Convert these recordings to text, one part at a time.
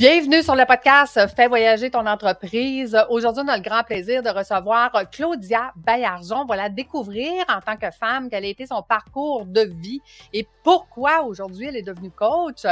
Bienvenue sur le podcast Fais voyager ton entreprise. Aujourd'hui, on a le grand plaisir de recevoir Claudia Bayarjon. La découvrir en tant que femme, quel a été son parcours de vie et pourquoi aujourd'hui elle est devenue coach.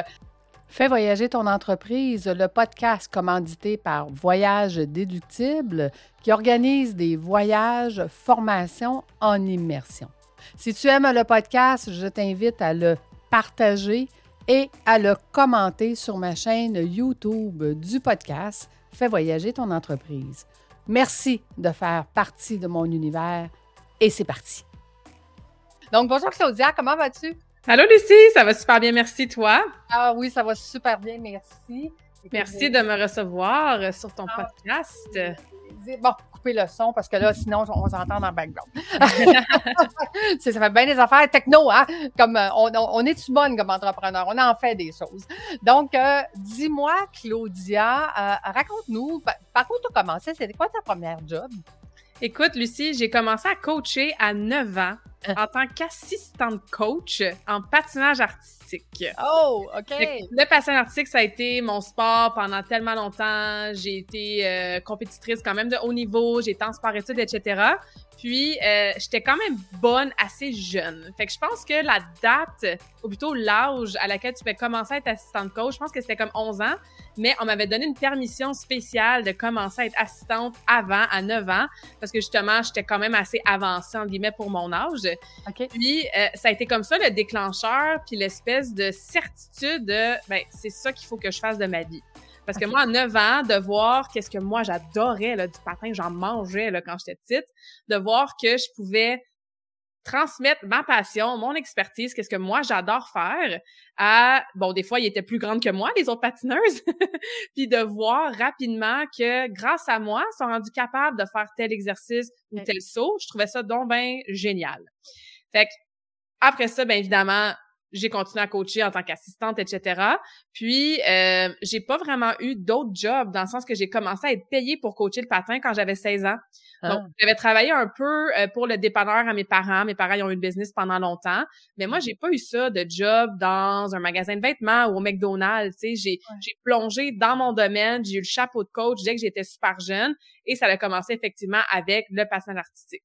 Fais voyager ton entreprise, le podcast commandité par Voyage Déductible qui organise des voyages, formations en immersion. Si tu aimes le podcast, je t'invite à le partager et à le commenter sur ma chaîne YouTube du podcast Fais voyager ton entreprise. Merci de faire partie de mon univers et c'est parti. Donc, bonjour Claudia, comment vas-tu? Allô Lucie, ça va super bien, merci toi. Ah oui, ça va super bien, merci. Merci de me recevoir sur ton ah, podcast. Bon, couper le son parce que là, sinon, on s'entend dans le background. ça fait bien des affaires techno, hein? Comme euh, on, est-tu bonne comme entrepreneur? On en fait des choses. Donc, euh, dis-moi, Claudia, euh, raconte-nous, par où tu as commencé? C'était quoi ta première job? Écoute, Lucie, j'ai commencé à coacher à 9 ans en tant qu'assistante coach en patinage artistique. Oh, OK. Le patinage artistique, ça a été mon sport pendant tellement longtemps. J'ai été euh, compétitrice quand même de haut niveau. J'ai été en sport-études, etc. Puis, euh, j'étais quand même bonne assez jeune. Fait que je pense que la date, ou plutôt l'âge à laquelle tu peux commencer à être assistante coach, je pense que c'était comme 11 ans, mais on m'avait donné une permission spéciale de commencer à être assistante avant, à 9 ans, parce que justement, j'étais quand même assez avancée, en guillemets, pour mon âge. Puis, euh, ça a été comme ça le déclencheur, puis l'espèce de certitude de, ben, c'est ça qu'il faut que je fasse de ma vie. Parce que moi, à 9 ans, de voir qu'est-ce que moi j'adorais là, du patin, j'en mangeais là, quand j'étais petite, de voir que je pouvais transmettre ma passion, mon expertise, qu'est-ce que moi j'adore faire à bon des fois il était plus grande que moi les autres patineuses puis de voir rapidement que grâce à moi ils sont rendus capables de faire tel exercice ou tel saut, je trouvais ça donc ben génial. Fait que après ça ben évidemment j'ai continué à coacher en tant qu'assistante, etc. Puis, euh, j'ai pas vraiment eu d'autres jobs dans le sens que j'ai commencé à être payée pour coacher le patin quand j'avais 16 ans. Donc, ah. j'avais travaillé un peu euh, pour le dépanneur à mes parents. Mes parents, ils ont eu le business pendant longtemps. Mais moi, j'ai pas eu ça de job dans un magasin de vêtements ou au McDonald's. Tu sais, j'ai, j'ai plongé dans mon domaine. J'ai eu le chapeau de coach dès que j'étais super jeune. Et ça a commencé effectivement avec le patin artistique.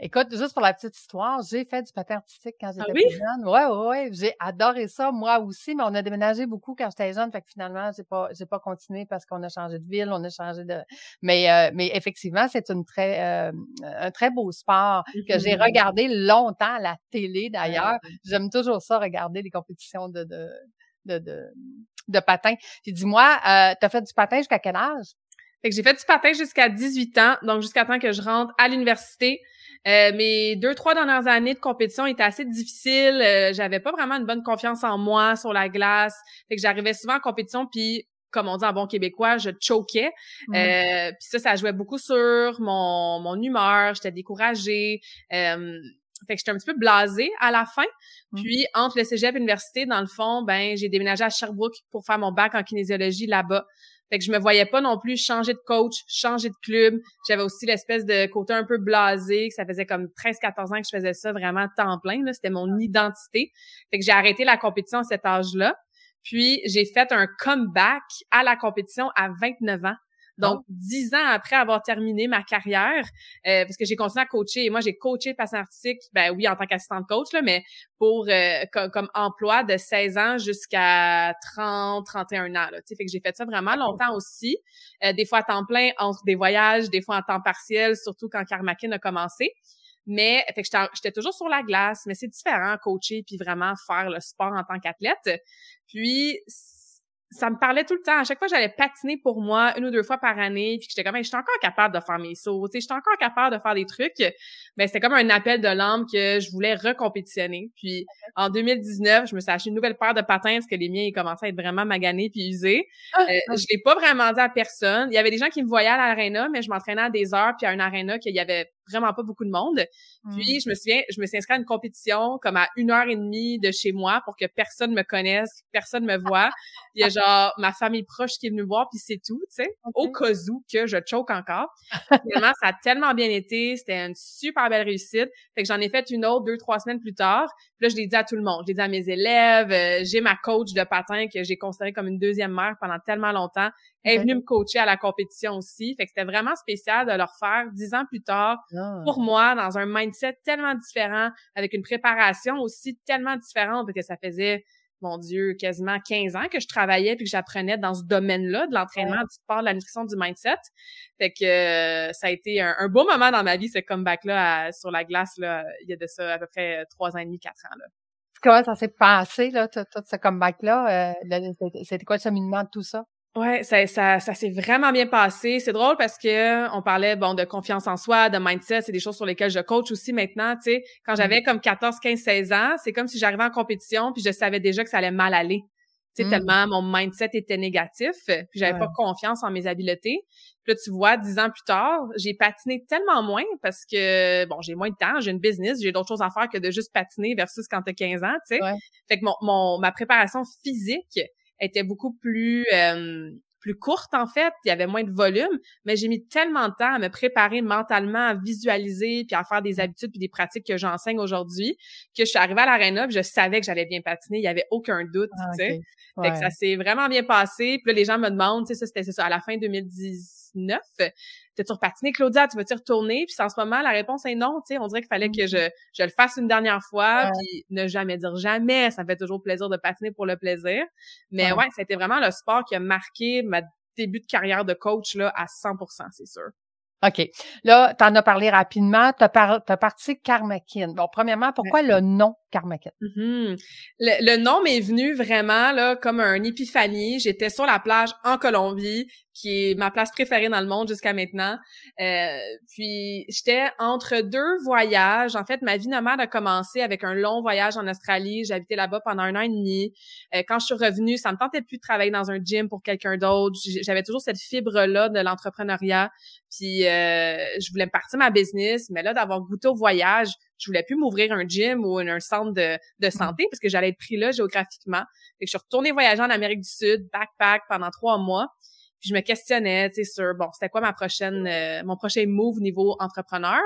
Écoute, juste pour la petite histoire, j'ai fait du patin artistique quand j'étais ah plus jeune. Ouais, ouais, ouais. J'ai adoré ça, moi aussi, mais on a déménagé beaucoup quand j'étais jeune, fait que finalement, j'ai pas, j'ai pas continué parce qu'on a changé de ville, on a changé de. Mais, euh, mais effectivement, c'est une très, euh, un très beau sport que j'ai mm-hmm. regardé longtemps à la télé d'ailleurs. J'aime toujours ça, regarder les compétitions de, de, de, de, de patin. Puis dis-moi, euh, t'as fait du patin jusqu'à quel âge? Fait que j'ai fait du patin jusqu'à 18 ans, donc jusqu'à temps que je rentre à l'université. Euh, mes deux, trois dernières années de compétition étaient assez difficiles. Euh, j'avais pas vraiment une bonne confiance en moi sur la glace. Fait que j'arrivais souvent en compétition, puis comme on dit en bon québécois, je choquais. Euh, puis ça, ça jouait beaucoup sur mon, mon humeur. J'étais découragée. Euh, fait que j'étais un petit peu blasée à la fin. Mmh. Puis, entre le cégep et l'université, dans le fond, ben j'ai déménagé à Sherbrooke pour faire mon bac en kinésiologie là-bas. Fait que je me voyais pas non plus changer de coach, changer de club. J'avais aussi l'espèce de côté un peu blasé, que ça faisait comme 13-14 ans que je faisais ça vraiment temps plein. C'était mon identité. Fait que j'ai arrêté la compétition à cet âge-là. Puis j'ai fait un comeback à la compétition à 29 ans. Donc, oh. dix ans après avoir terminé ma carrière, euh, parce que j'ai continué à coacher, et moi, j'ai coaché le patient artistique, ben oui, en tant qu'assistante coach, là, mais pour euh, comme, emploi de 16 ans jusqu'à 30, 31 ans. Là, fait que j'ai fait ça vraiment longtemps aussi. Euh, des fois à temps plein entre des voyages, des fois en temps partiel, surtout quand Carmackin a commencé. Mais fait que j'étais toujours sur la glace, mais c'est différent coacher puis vraiment faire le sport en tant qu'athlète. Puis ça me parlait tout le temps. À chaque fois, j'allais patiner pour moi une ou deux fois par année, puis j'étais comme, j'étais encore capable de faire mes sauts, tu sais, j'étais encore capable de faire des trucs. Ben, c'était comme un appel de l'âme que je voulais recompétitionner. Puis, en 2019, je me suis acheté une nouvelle paire de patins parce que les miens, ils commençaient à être vraiment maganés puis usés. Ah, euh, ah. je l'ai pas vraiment dit à personne. Il y avait des gens qui me voyaient à l'aréna, mais je m'entraînais à des heures, puis à une aréna qu'il y avait vraiment pas beaucoup de monde. Puis, mmh. je me souviens, je me suis inscrite à une compétition comme à une heure et demie de chez moi pour que personne me connaisse, personne me voit. Il y a genre ma famille proche qui est venue voir, puis c'est tout, tu sais, au cas où que je choke encore. Finalement, ça a tellement bien été. C'était une super belle réussite. Fait que j'en ai fait une autre deux, trois semaines plus tard. Là, je l'ai dit à tout le monde. Je l'ai dit à mes élèves. Euh, j'ai ma coach de patin que j'ai considérée comme une deuxième mère pendant tellement longtemps. Elle est venue me coacher à la compétition aussi. Fait que c'était vraiment spécial de leur faire dix ans plus tard, ah. pour moi, dans un mindset tellement différent, avec une préparation aussi tellement différente, parce que ça faisait mon Dieu, quasiment 15 ans que je travaillais puis que j'apprenais dans ce domaine-là, de l'entraînement, du sport, de la nutrition, du mindset. Fait que euh, ça a été un, beau moment dans ma vie, ce comeback-là sur la glace, là, il y a de ça à peu près trois ans et demi, quatre ans. Là. Comment ça s'est passé, là, tout, ce comeback-là? Euh, c'était quoi le cheminement de tout ça? Ouais, ça, ça, ça s'est vraiment bien passé. C'est drôle parce que on parlait bon de confiance en soi, de mindset, c'est des choses sur lesquelles je coach aussi maintenant. Tu sais, quand j'avais mm. comme 14, 15, 16 ans, c'est comme si j'arrivais en compétition puis je savais déjà que ça allait mal aller. Tu sais, mm. tellement mon mindset était négatif, puis j'avais pas confiance en mes habiletés. Puis là, tu vois, dix ans plus tard, j'ai patiné tellement moins parce que, bon, j'ai moins de temps, j'ai une business, j'ai d'autres choses à faire que de juste patiner versus quand t'as 15 ans, tu sais. Fait que mon, mon, ma préparation physique, était beaucoup plus euh, plus courte en fait, il y avait moins de volume, mais j'ai mis tellement de temps à me préparer mentalement, à visualiser, puis à faire des habitudes puis des pratiques que j'enseigne aujourd'hui, que je suis arrivée à l'aréna, je savais que j'allais bien patiner, il y avait aucun doute, ah, tu sais. Fait que ça s'est vraiment bien passé. Puis là, les gens me demandent, tu sais, ça c'était ça à la fin 2019, t'as-tu repatiné, Claudia, tu vas-tu retourner? Puis en ce moment, la réponse est non, tu sais, on dirait qu'il fallait que je, je le fasse une dernière fois, puis ne jamais dire jamais, ça me fait toujours plaisir de patiner pour le plaisir. Mais ouais, c'était vraiment le sport qui a marqué ma début de carrière de coach là à 100%, c'est sûr. OK. Là, tu en as parlé rapidement. Tu as, par, as parti Carmackin. Bon, premièrement, pourquoi le nom Carmackin? Mm-hmm. le, nom m'est venu vraiment là comme un épiphanie. J'étais sur la plage en Colombie, qui est ma place préférée dans le monde jusqu'à maintenant. Euh, puis, j'étais entre deux voyages. En fait, ma vie nomade a commencé avec un long voyage en Australie. Habité là-bas pendant un an et demi. Euh, quand je suis revenue, ça me tentait plus de travailler dans un gym pour quelqu'un d'autre. J'avais toujours cette fibre-là de l'entrepreneuriat. Puis, euh, je voulais me partir ma business, mais là, d'avoir goûté au voyage, je voulais plus m'ouvrir un gym ou un centre de, de santé parce que j'allais être pris là géographiquement. Que je suis retournée voyager en Amérique du Sud, backpack pendant trois mois. Puis je me questionnais, tu sais, sur bon, c'était quoi ma prochaine, euh, mon prochain move niveau entrepreneur?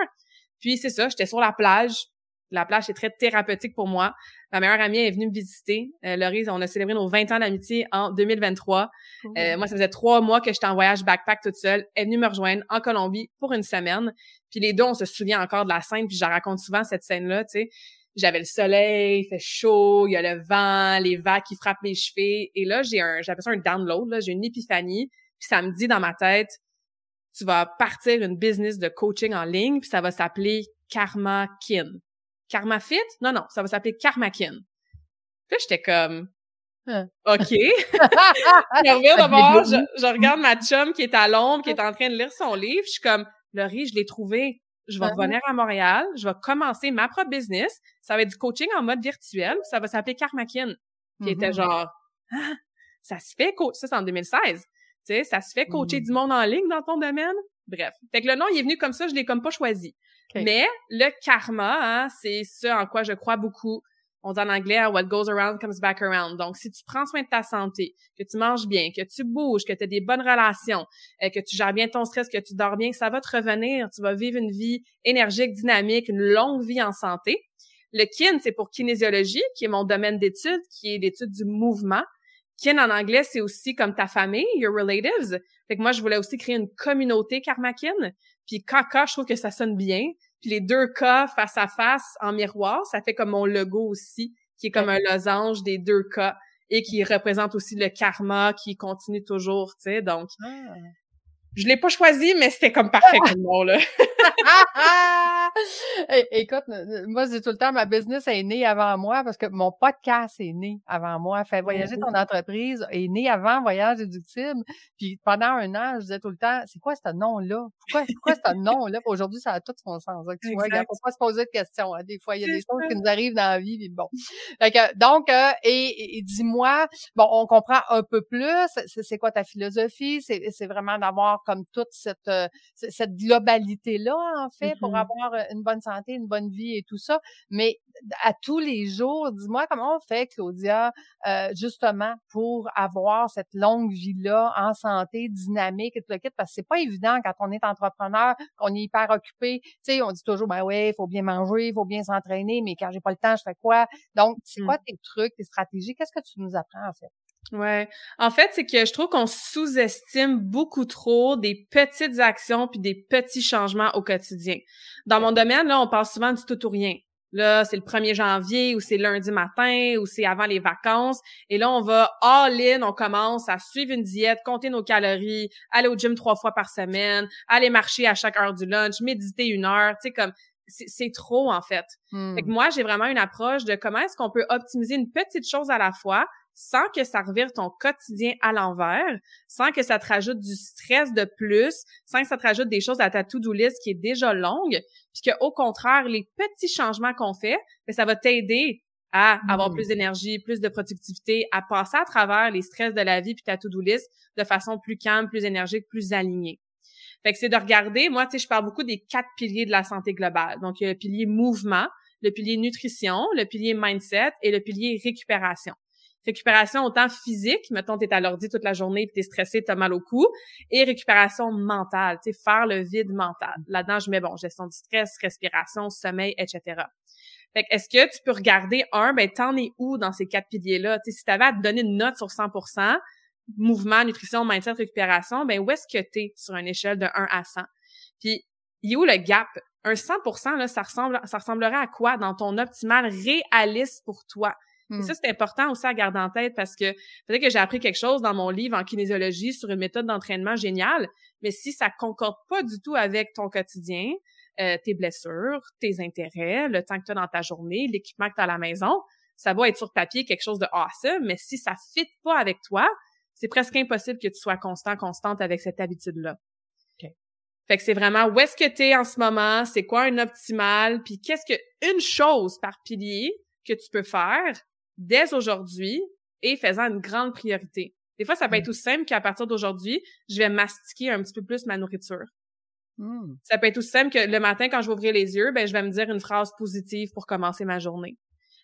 Puis c'est ça, j'étais sur la plage. La plage est très thérapeutique pour moi. Ma meilleure amie est venue me visiter. Euh, Laurie, on a célébré nos 20 ans d'amitié en 2023. Euh, moi, ça faisait trois mois que j'étais en voyage backpack toute seule. Elle est venue me rejoindre en Colombie pour une semaine. Puis les deux, on se souvient encore de la scène, puis je raconte souvent cette scène-là, tu sais. J'avais le soleil, il fait chaud, il y a le vent, les vagues qui frappent mes cheveux. Et là, j'ai un, j'appelle ça un download, là, j'ai une épiphanie. Puis ça me dit dans ma tête, tu vas partir une business de coaching en ligne, puis ça va s'appeler Karma Kin. Karma Fit? Non, non, ça va s'appeler Karma Kin. Puis j'étais comme, hein. OK. je reviens d'abord, je, je, regarde ma chum qui est à Londres, qui est en train de lire son livre. Je suis comme, Laurie, je l'ai trouvé. Je vais uh-huh. revenir à Montréal. Je vais commencer ma propre business. Ça va être du coaching en mode virtuel. Ça va s'appeler Karmakin. Qui était mm-hmm. genre, ah, ça se fait, ça c'est en 2016. Tu sais, ça se fait coacher mm. du monde en ligne dans ton domaine? Bref. Fait que le nom, il est venu comme ça, je l'ai comme pas choisi. Mais le karma, hein, c'est ce en quoi je crois beaucoup on dit en anglais what goes around comes back around. Donc, si tu prends soin de ta santé, que tu manges bien, que tu bouges, que tu as des bonnes relations, euh, que tu gères bien ton stress, que tu dors bien, ça va te revenir. Tu vas vivre une vie énergique, dynamique, une longue vie en santé. Le kin, c'est pour kinésiologie, qui est mon domaine d'étude, qui est l'étude du mouvement. Kin en anglais, c'est aussi comme ta famille, your relatives. Fait que moi, je voulais aussi créer une communauté karma kin. Puis kaka, je trouve que ça sonne bien. Puis les deux cas face à face en miroir, ça fait comme mon logo aussi, qui est comme un losange des deux cas et qui représente aussi le karma qui continue toujours, tu sais. Donc, ah. Je l'ai pas choisi, mais c'était comme parfait comme nom, là. Écoute, moi, je dis tout le temps, ma business est née avant moi parce que mon podcast est né avant moi. Fait voyager ton entreprise est né avant Voyage Déductible. Puis pendant un an, je disais tout le temps, c'est quoi ce nom-là? Pourquoi, pourquoi ce nom-là? Aujourd'hui, ça a tout son sens. tu vois, il faut pas se poser de questions. Hein. Des fois, il y a des choses qui nous arrivent dans la vie. Puis bon. donc, euh, et, et dis-moi, bon, on comprend un peu plus. C'est quoi ta philosophie? C'est vraiment d'avoir avoir comme toute cette, euh, cette globalité-là, en fait, pour Mm-hmm. avoir euh, une bonne santé, une bonne vie et tout ça. Mais à tous les jours, dis-moi comment on fait, Claudia, euh, justement, pour avoir cette longue vie-là en santé, dynamique et tout le kit, parce que c'est pas évident quand on est entrepreneur, on est hyper occupé. Tu sais, on dit toujours, ben ouais, il faut bien manger, il faut bien s'entraîner, mais quand j'ai pas le temps, je fais quoi? Donc, c'est Mm. quoi tes trucs, tes stratégies? Qu'est-ce que tu nous apprends, en fait? Ouais. En fait, c'est que je trouve qu'on sous-estime beaucoup trop des petites actions puis des petits changements au quotidien. Dans mon domaine, là, on parle souvent du tout ou rien. Là, c'est le 1er janvier ou c'est lundi matin ou c'est avant les vacances. Et là, on va all-in, on commence à suivre une diète, compter nos calories, aller au gym trois fois par semaine, aller marcher à chaque heure du lunch, méditer une heure. Tu sais, comme, c'est trop, en fait. Hmm. Fait que moi, j'ai vraiment une approche de comment est-ce qu'on peut optimiser une petite chose à la fois sans que ça revire ton quotidien à l'envers, sans que ça te rajoute du stress de plus, sans que ça te rajoute des choses à ta to-do list qui est déjà longue, puis qu'au contraire, les petits changements qu'on fait, ben, ça va t'aider à avoir Mm. plus d'énergie, plus de productivité, à passer à travers les stress de la vie puis ta to-do list de façon plus calme, plus énergique, plus alignée. Fait que c'est de regarder, moi, tu sais, je parle beaucoup des quatre piliers de la santé globale. Donc, il y a le pilier mouvement, le pilier nutrition, le pilier mindset et le pilier récupération. Récupération autant physique, mettons, t'es à l'ordi toute la journée t'es stressé, t'as mal au cou, et récupération mentale, tu sais, faire le vide mental. Là-dedans, je mets, bon, gestion du stress, respiration, sommeil, etc. Fait que, est-ce que tu peux regarder, un, ben, t'en es où dans ces quatre piliers-là? Tu sais, si t'avais à te donner une note sur 100% mouvement, nutrition, mindset, récupération, ben, où est-ce que t'es sur une échelle de 1 à 100? Puis, il est où le gap? Un 100 là, ça ressemble, ça ressemblerait à quoi dans ton optimal réaliste pour toi? Et Hmm. ça, c'est important aussi à garder en tête parce que peut-être que j'ai appris quelque chose dans mon livre en kinésiologie sur une méthode d'entraînement géniale, mais si ça concorde pas du tout avec ton quotidien, euh, tes blessures, tes intérêts, le temps que tu as dans ta journée, l'équipement que tu as à la maison, ça va être sur papier quelque chose de awesome, mais si ça fit pas avec toi, c'est presque impossible que tu sois constant, constante avec cette habitude-là. OK. Fait que c'est vraiment où est-ce que tu es en ce moment, c'est quoi un optimal, puis qu'est-ce que une chose par pilier que tu peux faire dès aujourd'hui et faisant une grande priorité. Des fois, ça peut Mm. être aussi simple qu'à partir d'aujourd'hui, je vais mastiquer un petit peu plus ma nourriture. Hmm. Ça peut être aussi simple que le matin, quand je vais ouvrir les yeux, ben, je vais me dire une phrase positive pour commencer ma journée.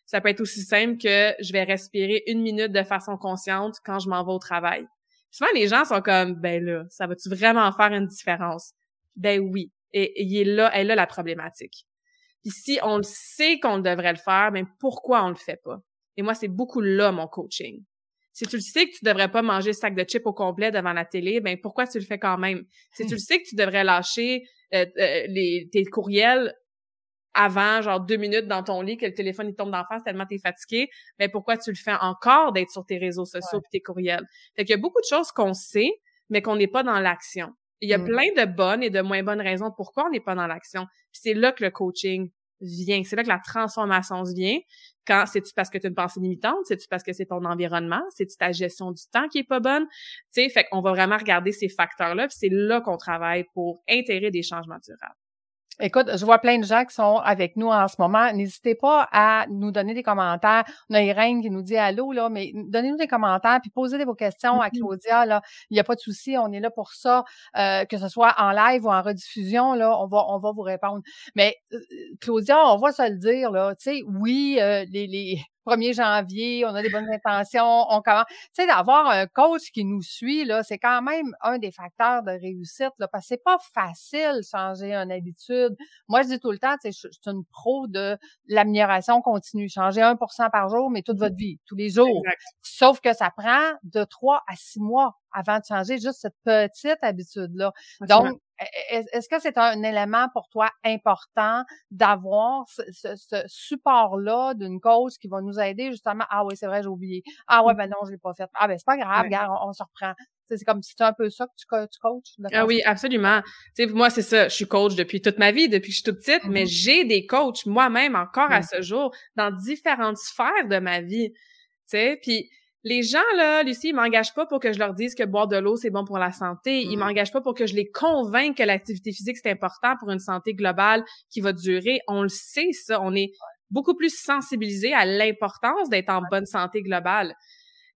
Ça peut être aussi simple que je vais respirer une minute de façon consciente quand je m'en vais au travail. Souvent, les gens sont comme, ben là, ça va-tu vraiment faire une différence? Ben oui. Et, et il est là, elle a la problématique. Puis si on le sait qu'on devrait le faire, ben pourquoi on le fait pas? Et moi, c'est beaucoup là mon coaching. Si tu le sais que tu devrais pas manger sac de chips au complet devant la télé, ben pourquoi tu le fais quand même? Si tu le sais que tu devrais lâcher euh, euh, les, tes courriels avant, genre deux minutes dans ton lit, que le téléphone il tombe d'en face tellement t'es fatigué, ben pourquoi tu le fais encore d'être sur tes réseaux sociaux puis tes courriels? Fait qu'il y a beaucoup de choses qu'on sait, mais qu'on n'est pas dans l'action. Il y a Mm. plein de bonnes et de moins bonnes raisons pourquoi on n'est pas dans l'action. C'est là que le coaching vient. C'est là que la transformation se vient. Quand c'est-tu parce que tu as une pensée limitante? C'est-tu parce que c'est ton environnement? C'est-tu ta gestion du temps qui est pas bonne? Tu sais, fait qu'on va vraiment regarder ces facteurs-là, puis c'est là qu'on travaille pour intégrer des changements durables. Écoute, je vois plein de gens qui sont avec nous en ce moment. N'hésitez pas à nous donner des commentaires. On a Irène qui nous dit allô, là, mais donnez-nous des commentaires puis posez vos questions à Mhm. Claudia. Là. Il n'y a pas de souci, on est là pour ça, euh, que ce soit en live ou en rediffusion, là, on va, on va vous répondre. Mais euh, Claudia, on va se le dire, là, tu sais, oui, euh, les, les 1er janvier, on a des bonnes intentions, on commence. Tu sais, d'avoir un coach qui nous suit, là, c'est quand même un des facteurs de réussite, là, parce que c'est pas facile changer une habitude. Moi, je dis tout le temps, tu sais, je, je suis une pro de l'amélioration continue. Changer 1% par jour, mais toute votre vie, tous les jours. Exact. Sauf que ça prend de 3 à 6 mois avant de changer juste cette petite habitude-là. Donc, est-ce que c'est un élément pour toi important d'avoir ce, ce- ce support-là d'une cause qui va nous aider justement? Ah oui, c'est vrai, j'ai oublié. Ah ouais, ben non, je l'ai pas fait. Ah ben c'est pas grave, Ouais. regarde, on, on se reprend. C'est comme si c'est un peu ça que tu, co- tu coaches. Ah oui, absolument. Tu sais, moi, c'est ça. Je suis coach depuis toute ma vie, depuis que je suis toute petite, mais Mhm. j'ai des coachs moi-même encore à ce jour dans différentes sphères de ma vie. Tu sais, puis les gens, là, Lucie, ils m'engagent pas pour que je leur dise que boire de l'eau, c'est bon pour la santé. Ils Mhm. m'engagent pas pour que je les convainque que l'activité physique, c'est important pour une santé globale qui va durer. On le sait, ça. On est beaucoup plus sensibilisé à l'importance d'être en bonne santé globale.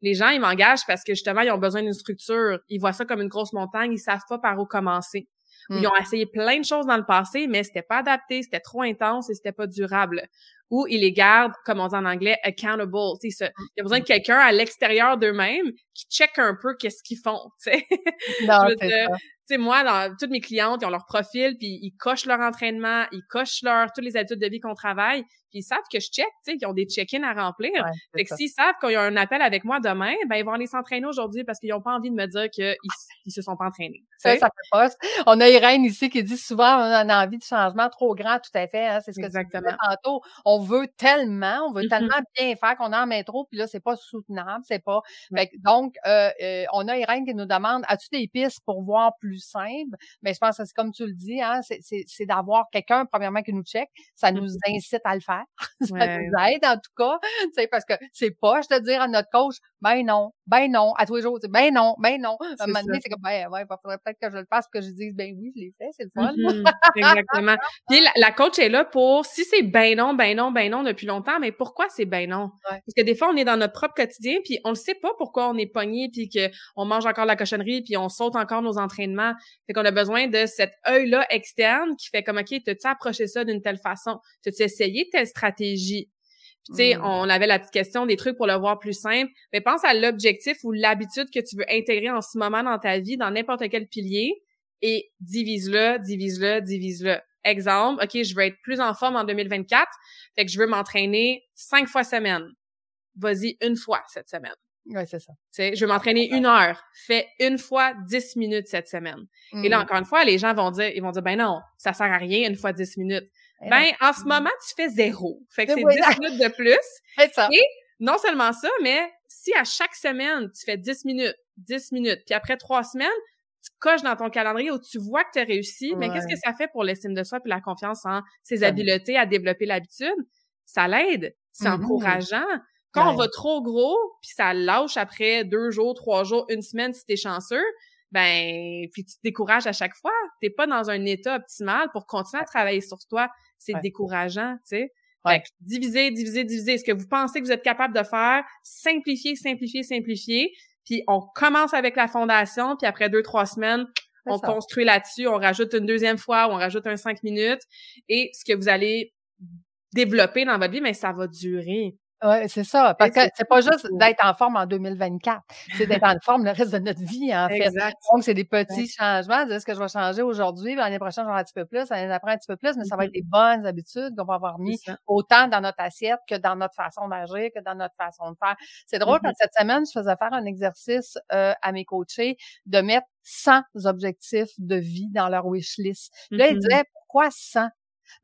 Les gens, ils m'engagent parce que justement, ils ont besoin d'une structure. Ils voient ça comme une grosse montagne, ils savent pas par où commencer. Ils mm. ont essayé plein de choses dans le passé, mais c'était pas adapté, c'était trop intense et c'était pas durable. Ou ils les gardent, comme on dit en anglais, accountable. il y a besoin de quelqu'un à l'extérieur d'eux-mêmes qui check un peu qu'est-ce qu'ils font. Non, ça sais, moi, dans toutes mes clientes, ils ont leur profil, puis ils cochent leur entraînement, ils cochent leur toutes les habitudes de vie qu'on travaille, puis ils savent que je check, tu sais, qu'ils ont des check-ins à remplir. fait que s'ils savent qu'ils ont un appel avec moi demain, ben ils vont aller s'entraîner aujourd'hui parce qu'ils n'ont pas envie de me dire qu'ils ils se sont pas entraînés. Ça, ça fait pas. On a Irène ici qui dit souvent on a envie de changement trop grand, tout à fait. Hein, c'est ce que Exactement. tu disais tantôt. On veut tellement, on veut mm-hmm. tellement bien faire qu'on en met trop, puis là, c'est pas soutenable, c'est pas. donc, euh, euh, on a Irène qui nous demande as-tu des pistes pour voir plus simple? Mais je pense que c'est comme tu le dis, hein, c'est d'avoir quelqu'un, premièrement, qui nous check. Ça nous mm-hmm. incite à le faire. ça nous aide, en tout cas. Parce que c'est pas, je te dire à notre coach, ben non, ben non, à tous les jours, ben non, ben non. À un moment donné, c'est comme, ben ouais, il faudrait peut-être que je le fasse, que je dise, ben oui, je l'ai fait, c'est le fun. Mm-hmm. exactement. Puis la, coach est là pour, si c'est ben non, ben non, ben non depuis longtemps, mais pourquoi c'est ben non? Parce que des fois, on est dans notre propre quotidien, puis on ne sait pas pourquoi on est pogné, puis qu'on mange encore la cochonnerie, puis on saute encore nos entraînements. Fait qu'on a besoin de cet œil-là externe qui fait comme, OK, t'as-tu approché ça d'une telle façon? T'as-tu essayé telle stratégie? Tu sais, mmh. on avait la petite question des trucs pour le voir plus simple. Mais pense à l'objectif ou l'habitude que tu veux intégrer en ce moment dans ta vie, dans n'importe quel pilier, et divise-le, divise-le, divise-le. Exemple, OK, je veux être plus en forme en 2024, fait que je veux m'entraîner cinq fois semaine. Vas-y une fois cette semaine. Oui, c'est ça. Tu sais, je veux m'entraîner une heure. Fais une fois dix minutes cette semaine. Et là, mmh. encore une fois, les gens vont dire, ils vont dire, ben non, ça sert à rien une fois dix minutes. Eh ben, en ce moment, tu fais zéro. Fait que c'est 10 minutes de plus. Ça. Et non seulement ça, mais si à chaque semaine, tu fais 10 minutes, 10 minutes, puis après trois semaines, tu coches dans ton calendrier où tu vois que tu as réussi, mais qu'est-ce que ça fait pour l'estime de soi et la confiance en ses habiletés à développer l'habitude? Ça l'aide. C'est mm-hmm. encourageant. Quand on va trop gros, puis ça lâche après deux jours, trois jours, une semaine si t'es chanceux, ben puis tu te décourages à chaque fois. T'es pas dans un état optimal pour continuer à travailler sur toi c'est décourageant, tu sais. Fait que diviser, diviser, diviser. Ce que vous pensez que vous êtes capable de faire, simplifier, simplifier, simplifier. Puis on commence avec la fondation, puis après deux, trois semaines, on construit là-dessus, on rajoute une deuxième fois, on rajoute un cinq minutes. Et ce que vous allez développer dans votre vie, mais ça va durer. Oui, c'est ça. Parce que c'est pas juste d'être en forme en 2024, c'est d'être en forme le reste de notre vie, en fait. Donc, c'est des petits changements. Est-ce que je vais changer aujourd'hui? L'année prochaine, j'aurai un petit peu plus, l'année d'après, un petit peu plus, mais ça va être des bonnes habitudes qu'on va avoir mis autant dans notre assiette que dans notre façon d'agir, que dans notre façon de faire. C'est drôle parce que cette semaine, je faisais faire un exercice euh, à mes coachés de mettre 100 objectifs de vie dans leur wish list. Là, ils disaient, pourquoi 100?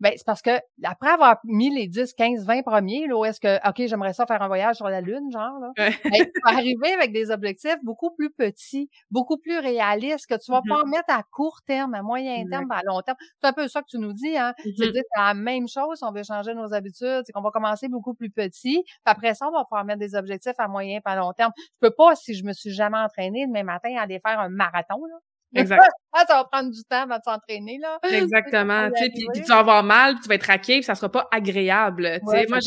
Ben, c'est parce que après avoir mis les 10, 15, 20 premiers, là, où est-ce que, OK, j'aimerais ça faire un voyage sur la Lune, genre, là, ben, tu vas arriver avec des objectifs beaucoup plus petits, beaucoup plus réalistes, que tu vas pas mm-hmm. mettre à court terme, à moyen terme, à long terme. C'est un peu ça que tu nous dis, hein. C'est mm-hmm. la même chose, on veut changer nos habitudes, c'est qu'on va commencer beaucoup plus petit, puis après ça, on va pouvoir mettre des objectifs à moyen et à long terme. Je peux pas, si je me suis jamais entraînée, demain matin, aller faire un marathon, là. Exact. Ça va prendre du temps avant de s'entraîner, là. Exactement. tu sais, puis, tu vas avoir mal, puis tu vas être raqué, puis ça sera pas agréable. tu sais, moi,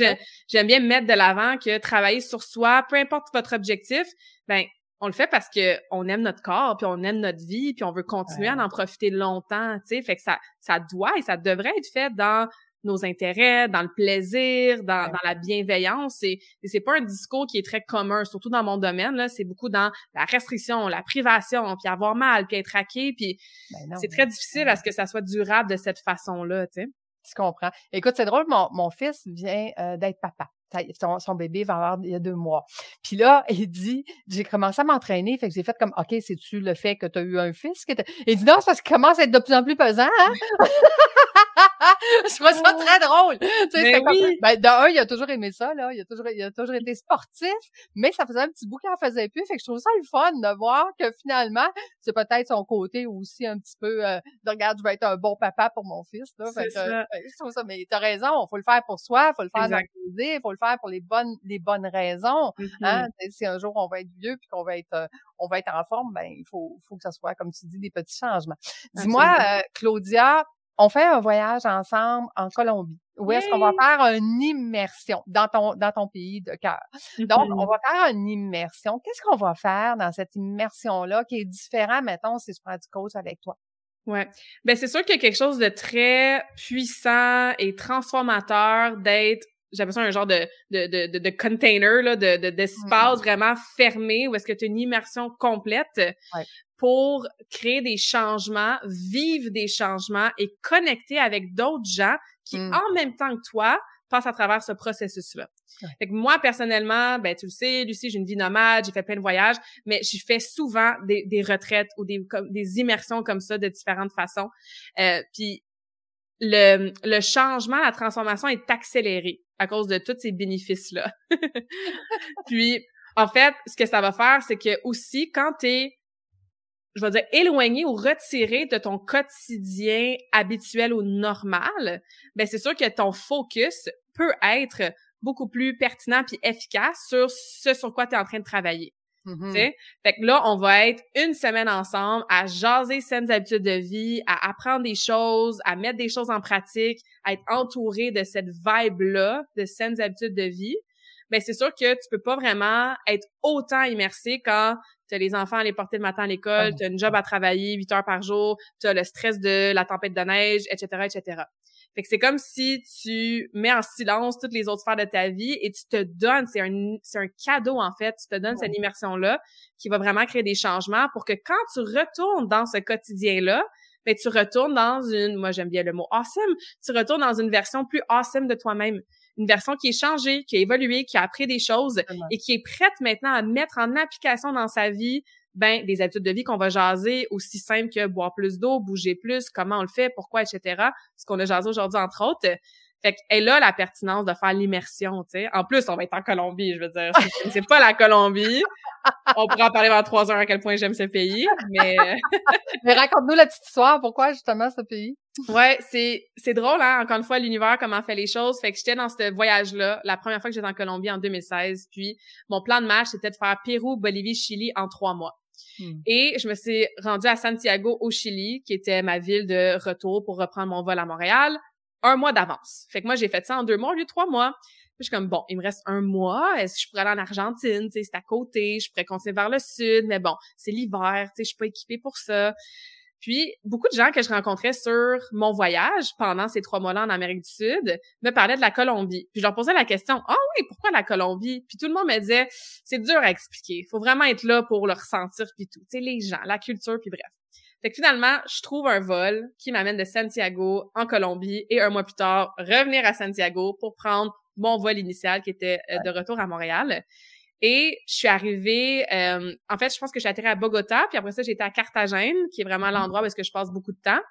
j'aime bien mettre de l'avant que travailler sur soi, peu importe votre objectif, ben on le fait parce que on aime notre corps, puis on aime notre vie, puis on veut continuer à en profiter longtemps, tu sais. Fait que ça, ça doit et ça devrait être fait dans nos intérêts, dans le plaisir, dans, dans la bienveillance. Et, et c'est pas un discours qui est très commun, surtout dans mon domaine. Là, c'est beaucoup dans la restriction, la privation, puis avoir mal, puis être raqué. Puis ben c'est très difficile à ce que ça soit durable de cette façon-là, tu sais. Je comprends. Écoute, c'est drôle, mon, mon fils vient euh, d'être papa. Son, son, bébé va avoir il y a deux mois. Puis là, il dit, j'ai commencé à m'entraîner, fait que j'ai fait comme, OK, c'est-tu le fait que tu as eu un fils? il dit, non, c'est parce qu'il commence à être de plus en plus pesant. Hein? je trouve ça très drôle. Tu sais, oui. ben, d'un, il a toujours aimé ça, là. Il a toujours, il a toujours été sportif, mais ça faisait un petit bout qu'il en faisait plus. Fait que je trouve ça le fun de voir que finalement, c'est peut-être son côté aussi un petit peu euh, de regarde, je vais être un bon papa pour mon fils. Là. Fait que, je trouve ça, mais t'as raison, il faut le faire pour soi, faut le faire dans il faut le faire pour les bonnes, les bonnes raisons. hein? Mm-hmm. Si un jour on va être vieux puis qu'on va être euh, on va être en forme, ben il faut, faut que ça soit, comme tu dis, des petits changements. Dis-moi, euh, Claudia, on fait un voyage ensemble en Colombie. Où est-ce qu'on va faire une immersion dans ton, dans ton pays de cœur? Donc, on va faire une immersion. Qu'est-ce qu'on va faire dans cette immersion-là qui est différent, mettons, si je prends du coach avec toi? Ouais. Ben, c'est sûr qu'il y a quelque chose de très puissant et transformateur d'être j'appelle ça un genre de, de, de, de, container, là, de, de, d'espace vraiment fermé où est-ce que tu as une immersion complète Ouais. Pour créer des changements, vivre des changements et connecter avec d'autres gens qui, Mm. en même temps que toi, passent à travers ce processus-là. Ouais. Fait que moi, personnellement, ben, tu le sais, Lucie, j'ai une vie nomade, j'ai fait plein de voyages, mais j'ai fait souvent des, des retraites ou des, comme, des immersions comme ça de différentes façons. Euh, puis le, le changement, la transformation est accélérée à cause de tous ces bénéfices-là. Puis, en fait, ce que ça va faire, c'est que aussi, quand t'es, je vais dire, éloigné ou retiré de ton quotidien habituel ou normal, ben c'est sûr que ton focus peut être beaucoup plus pertinent puis efficace sur ce sur quoi tu es en train de travailler. Sais? Fait que là, on va être une semaine ensemble à jaser saines habitudes de vie, à apprendre des choses, à mettre des choses en pratique, à être entouré de cette vibe-là de saines habitudes de vie. Ben, c'est sûr que tu peux pas vraiment être autant immersé quand tu as les enfants à les porter le matin à l'école, tu as une job à travailler 8 heures par jour, tu as le stress de la tempête de neige, etc., etc. Fait que c'est comme si tu mets en silence toutes les autres sphères de ta vie et tu te donnes, c'est un, c'est un cadeau en fait, tu te donnes cette immersion-là qui va vraiment créer des changements pour que quand tu retournes dans ce quotidien-là, ben tu retournes dans une, moi j'aime bien le mot awesome, tu retournes dans une version plus awesome de toi-même. Une version qui est changée, qui a évolué, qui a appris des choses et qui est prête maintenant à mettre en application dans sa vie ben des habitudes de vie qu'on va jaser aussi simple que boire plus d'eau, bouger plus, comment on le fait, pourquoi, etc. Ce qu'on a jasé aujourd'hui entre autres. Fait qu'elle là la pertinence de faire l'immersion, tu sais. En plus, on va être en Colombie, je veux dire. C'est- C'est pas la Colombie. On pourra en parler pendant trois heures à quel point j'aime ce pays, mais Mais raconte-nous la petite histoire. Pourquoi, justement, ce pays? ouais, c'est c'est drôle hein, encore une fois l'univers comment fait les choses. Fait que j'étais dans ce voyage là, la première fois que j'étais en Colombie en 2016, puis mon plan de match c'était de faire Pérou, Bolivie, Chili en trois mois. Hmm. Et je me suis rendue à Santiago au Chili, qui était ma ville de retour pour reprendre mon vol à Montréal, un mois d'avance. Fait que moi j'ai fait ça en deux mois au lieu de trois mois. Puis je suis comme bon, il me reste un mois. Est-ce que je pourrais aller en Argentine? C'est à côté. Je pourrais continuer vers le sud, mais bon, c'est l'hiver. Je suis pas équipée pour ça. Puis, beaucoup de gens que je rencontrais sur mon voyage pendant ces trois mois-là en Amérique du Sud me parlaient de la Colombie. Puis, je leur posais la question, « Ah oui, pourquoi la Colombie? » Puis, tout le monde me disait, « C'est dur à expliquer. faut vraiment être là pour le ressentir, puis tout. Tu les gens, la culture, puis bref. » Fait que finalement, je trouve un vol qui m'amène de Santiago en Colombie et un mois plus tard, revenir à Santiago pour prendre mon vol initial qui était euh, de retour à Montréal. Et je suis arrivée, euh, en fait, je pense que j'ai atterri à Bogota, puis après ça, j'étais à Carthagène, qui est vraiment l'endroit où est-ce que je passe beaucoup de temps.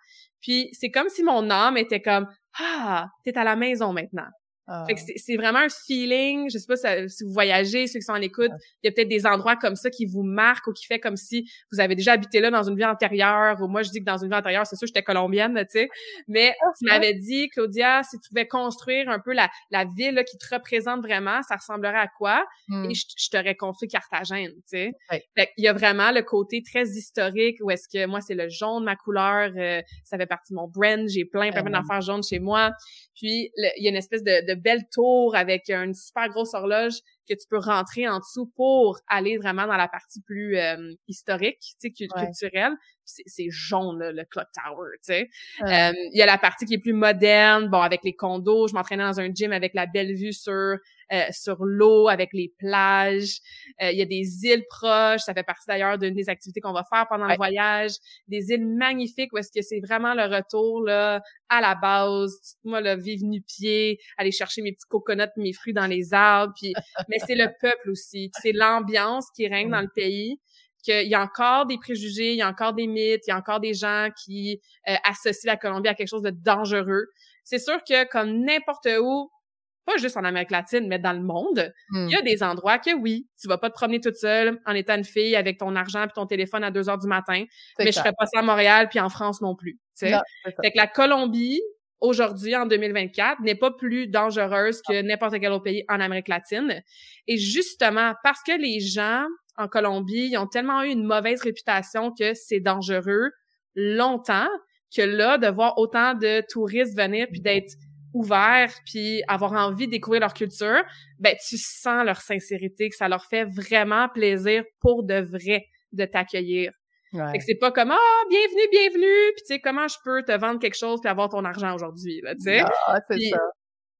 Puis c'est comme si mon âme était comme ah, t'es à la maison maintenant. Ah. Fait que c'est- vraiment un feeling. Je sais pas si, si vous voyagez, ceux qui sont à l'écoute, il y a peut-être des endroits comme ça qui vous marquent ou qui fait comme si vous avez déjà habité là dans une vie antérieure. Ou moi, je dis que dans une vie antérieure, c'est sûr, j'étais colombienne, tu sais. Mais tu m'avais dit, Claudia, si tu pouvais construire un peu la, la ville là, qui te représente vraiment, ça ressemblerait à quoi? Et je, je t'aurais construit Carthagène, tu sais. Fait qu'il y a vraiment le côté très historique où est-ce que moi, c'est le jaune, ma couleur, euh, ça fait partie de mon brand, j'ai plein, plein, plein Ah. d'affaires jaunes chez moi. Puis, le- il y a une espèce de, de belle tour avec une super grosse horloge que tu peux rentrer en dessous pour aller vraiment dans la partie plus euh, historique, tu sais, Ouais. culturelle. C'est jaune, là, le Clock Tower, tu sais. Euh, Il y a la partie qui est plus moderne, bon, avec les condos. Je m'entraînais dans un gym avec la belle vue sur euh, sur l'eau, avec les plages. Euh, il y a des îles proches. Ça fait partie d'ailleurs d'une des activités qu'on va faire pendant Ouais. le voyage. Des îles magnifiques où est-ce que c'est vraiment le retour là à la base. Moi, là, vivre nu-pied, aller chercher mes petits coconuts, mes fruits dans les arbres. Puis, mais c'est le peuple aussi. C'est l'ambiance qui règne dans le pays qu'il y a encore des préjugés, il y a encore des mythes, il y a encore des gens qui euh, associent la Colombie à quelque chose de dangereux. C'est sûr que comme n'importe où, pas juste en Amérique latine, mais dans le monde, Hmm. il y a des endroits que oui, tu vas pas te promener toute seule en étant une fille avec ton argent puis ton téléphone à 2 heures du matin, mais je clair. ferais pas ça à Montréal puis en France non plus. tu sais. Ça. Fait que la Colombie, aujourd'hui, en 2024, n'est pas plus dangereuse que n'importe quel autre pays en Amérique latine. Et justement, parce que les gens en Colombie, ils ont tellement eu une mauvaise réputation que c'est dangereux longtemps, que là, de voir autant de touristes venir puis d'être ouverts puis avoir envie de découvrir leur culture, ben tu sens leur sincérité, que ça leur fait vraiment plaisir pour de vrai de t'accueillir. Fait que c'est pas comme ah bienvenue bienvenue puis tu sais comment je peux te vendre quelque chose puis avoir ton argent aujourd'hui là tu sais? Ah, c'est ça.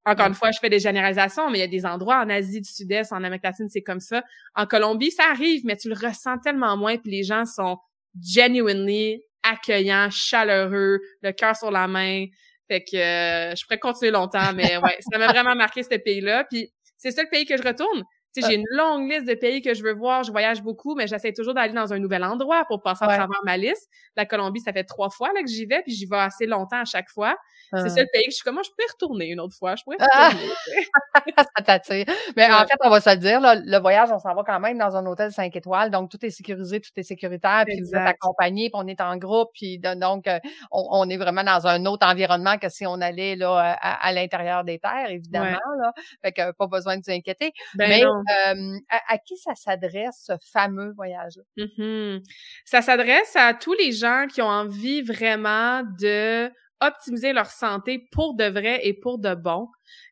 Encore une fois, je fais des généralisations, mais il y a des endroits en Asie du Sud-Est, en Amérique latine, c'est comme ça. En Colombie, ça arrive, mais tu le ressens tellement moins, puis les gens sont genuinely accueillants, chaleureux, le cœur sur la main. Fait que euh, je pourrais continuer longtemps, mais ouais, ça m'a vraiment marqué ce pays-là. Puis c'est ça le pays que je retourne. Tu sais, j'ai une longue liste de pays que je veux voir. Je voyage beaucoup, mais j'essaie toujours d'aller dans un nouvel endroit pour passer à travers ma liste. La Colombie, ça fait trois fois là, que j'y vais, puis j'y vais assez longtemps à chaque fois. C'est ça le pays que je suis comme, moi, je peux retourner une autre fois. Je pourrais ah! retourner. ça t'attire. Mais en fait, on va se le dire, là, le voyage, on s'en va quand même dans un hôtel 5 étoiles, donc tout est sécurisé, tout est sécuritaire, puis vous êtes accompagné, puis on est en groupe, puis donc euh, on, est vraiment dans un autre environnement que si on allait là à, l'intérieur des terres, évidemment. Là. Fait que pas besoin de vous inquiéter. Ben Mais euh, à, qui ça s'adresse, ce fameux voyage-là? Mm-hmm. Ça s'adresse à tous les gens qui ont envie vraiment de optimiser leur santé pour de vrai et pour de bon,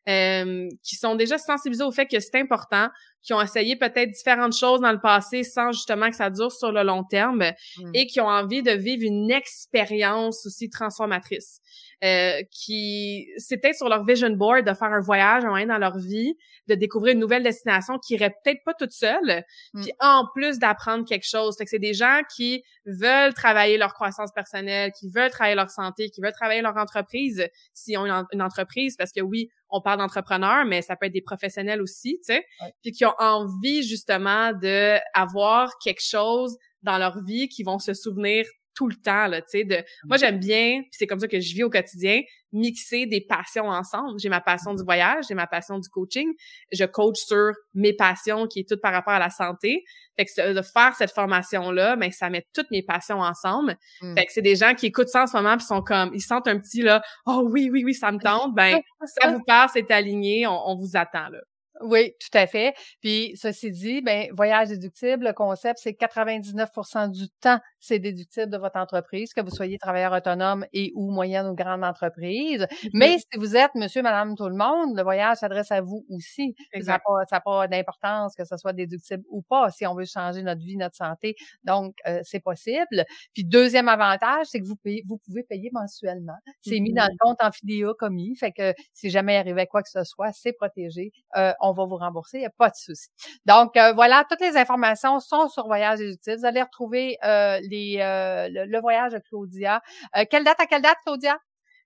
euh, qui sont déjà sensibilisés au fait que c'est important, qui ont essayé peut-être différentes choses dans le passé sans justement que ça dure sur le long terme mmh. et qui ont envie de vivre une expérience aussi transformatrice. Euh, qui c'est peut-être sur leur vision board de faire un voyage un moment dans leur vie, de découvrir une nouvelle destination qui irait peut-être pas toute seule, mm. puis en plus d'apprendre quelque chose. Fait que c'est des gens qui veulent travailler leur croissance personnelle, qui veulent travailler leur santé, qui veulent travailler leur entreprise s'ils ont une, entreprise, parce que oui, on parle d'entrepreneurs, mais ça peut être des professionnels aussi, tu sais, puis qui ont envie justement de avoir quelque chose dans leur vie qui vont se souvenir tout le temps là, tu sais de moi j'aime bien, c'est comme ça que je vis au quotidien, mixer des passions ensemble. J'ai ma passion du voyage, j'ai ma passion du coaching, je coach sur mes passions qui est tout par rapport à la santé. Fait que de faire cette formation là, ben ça met toutes mes passions ensemble. Mm. Fait que c'est des gens qui écoutent ça en ce moment puis sont comme ils sentent un petit là, oh oui oui oui, ça me tente, ben ça vous passe, c'est aligné, on, on vous attend là. Oui, tout à fait. Puis, ceci dit, ben, voyage déductible, le concept, c'est 99% du temps, c'est déductible de votre entreprise, que vous soyez travailleur autonome et ou moyenne ou grande entreprise. Mm-hmm. Mais si vous êtes monsieur, madame, tout le monde, le voyage s'adresse à vous aussi. Ça n'a pas, d'importance que ce soit déductible ou pas si on veut changer notre vie, notre santé. Donc, euh, c'est possible. Puis, deuxième avantage, c'est que vous, payez, vous pouvez payer mensuellement. C'est mis dans le compte en fidéo commis. Fait que si jamais il arrivait quoi que ce soit, c'est protégé. Euh, on va vous rembourser, il n'y a pas de souci. Donc, euh, voilà, toutes les informations sont sur Voyage Utile. Vous allez retrouver euh, les, euh, le, voyage de Claudia. quelle date à quelle date, Claudia?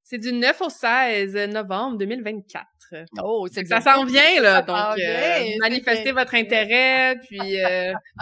C'est du 9 au 16 novembre 2024. Oh, c'est ça s'en vient, là. Donc, manifestez votre intérêt, puis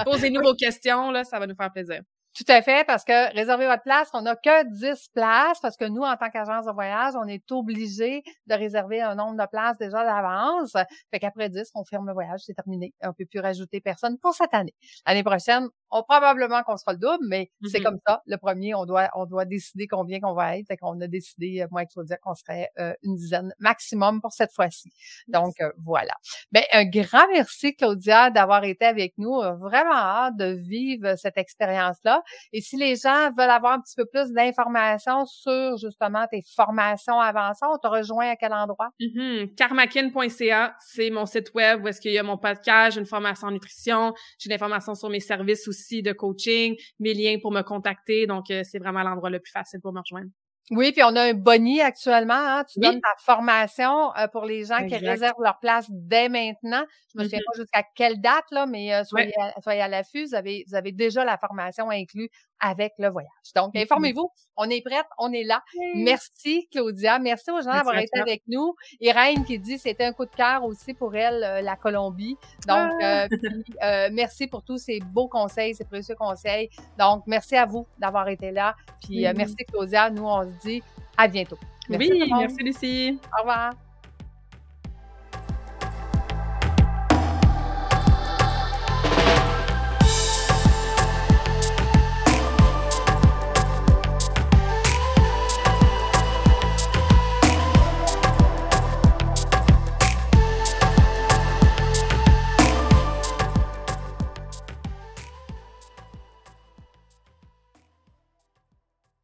posez-nous vos questions, là, ça va nous faire plaisir. Tout à fait, parce que réserver votre place, on n'a que 10 places, parce que nous, en tant qu'agence de voyage, on est obligé de réserver un nombre de places déjà d'avance. Fait qu'après 10, on ferme le voyage, c'est terminé. On peut plus rajouter personne pour cette année. L'année prochaine, on probablement qu'on sera le double, mais c'est mm-hmm. comme ça. Le premier, on doit on doit décider combien qu'on va être. Fait qu'on a décidé, euh, moi et Claudia, qu'on serait euh, une dizaine maximum pour cette fois-ci. Donc euh, voilà. Ben un grand merci Claudia d'avoir été avec nous. Vraiment hâte de vivre cette expérience-là. Et si les gens veulent avoir un petit peu plus d'informations sur justement tes formations avancées, on te rejoint à quel endroit? Mm Carmakin.ca, c'est mon site web où est-ce qu'il y a mon podcast, une formation en nutrition, j'ai des formations sur mes services aussi de coaching, mes liens pour me contacter. Donc, euh, c'est vraiment l'endroit le plus facile pour me rejoindre. Oui, puis on a un boni actuellement. Hein? Tu donnes ta formation euh, pour les gens qui réservent leur place dès maintenant. Je me souviens mm-hmm. pas jusqu'à quelle date, là, mais euh, soyez, à, soyez, à l'affût. Vous avez, vous avez déjà la formation inclue avec le voyage. Donc, informez-vous. On est prête, on est là. Merci, Claudia. Merci aux gens d'avoir été avec nous. Irène qui dit c'était un coup de cœur aussi pour elle, euh, la Colombie. Donc, ah! merci pour tous ces beaux conseils, ces précieux conseils. Donc, merci à vous d'avoir été là. Puis, merci, Claudia. Nous, on se dit à bientôt. oui, merci Lucie. Au revoir.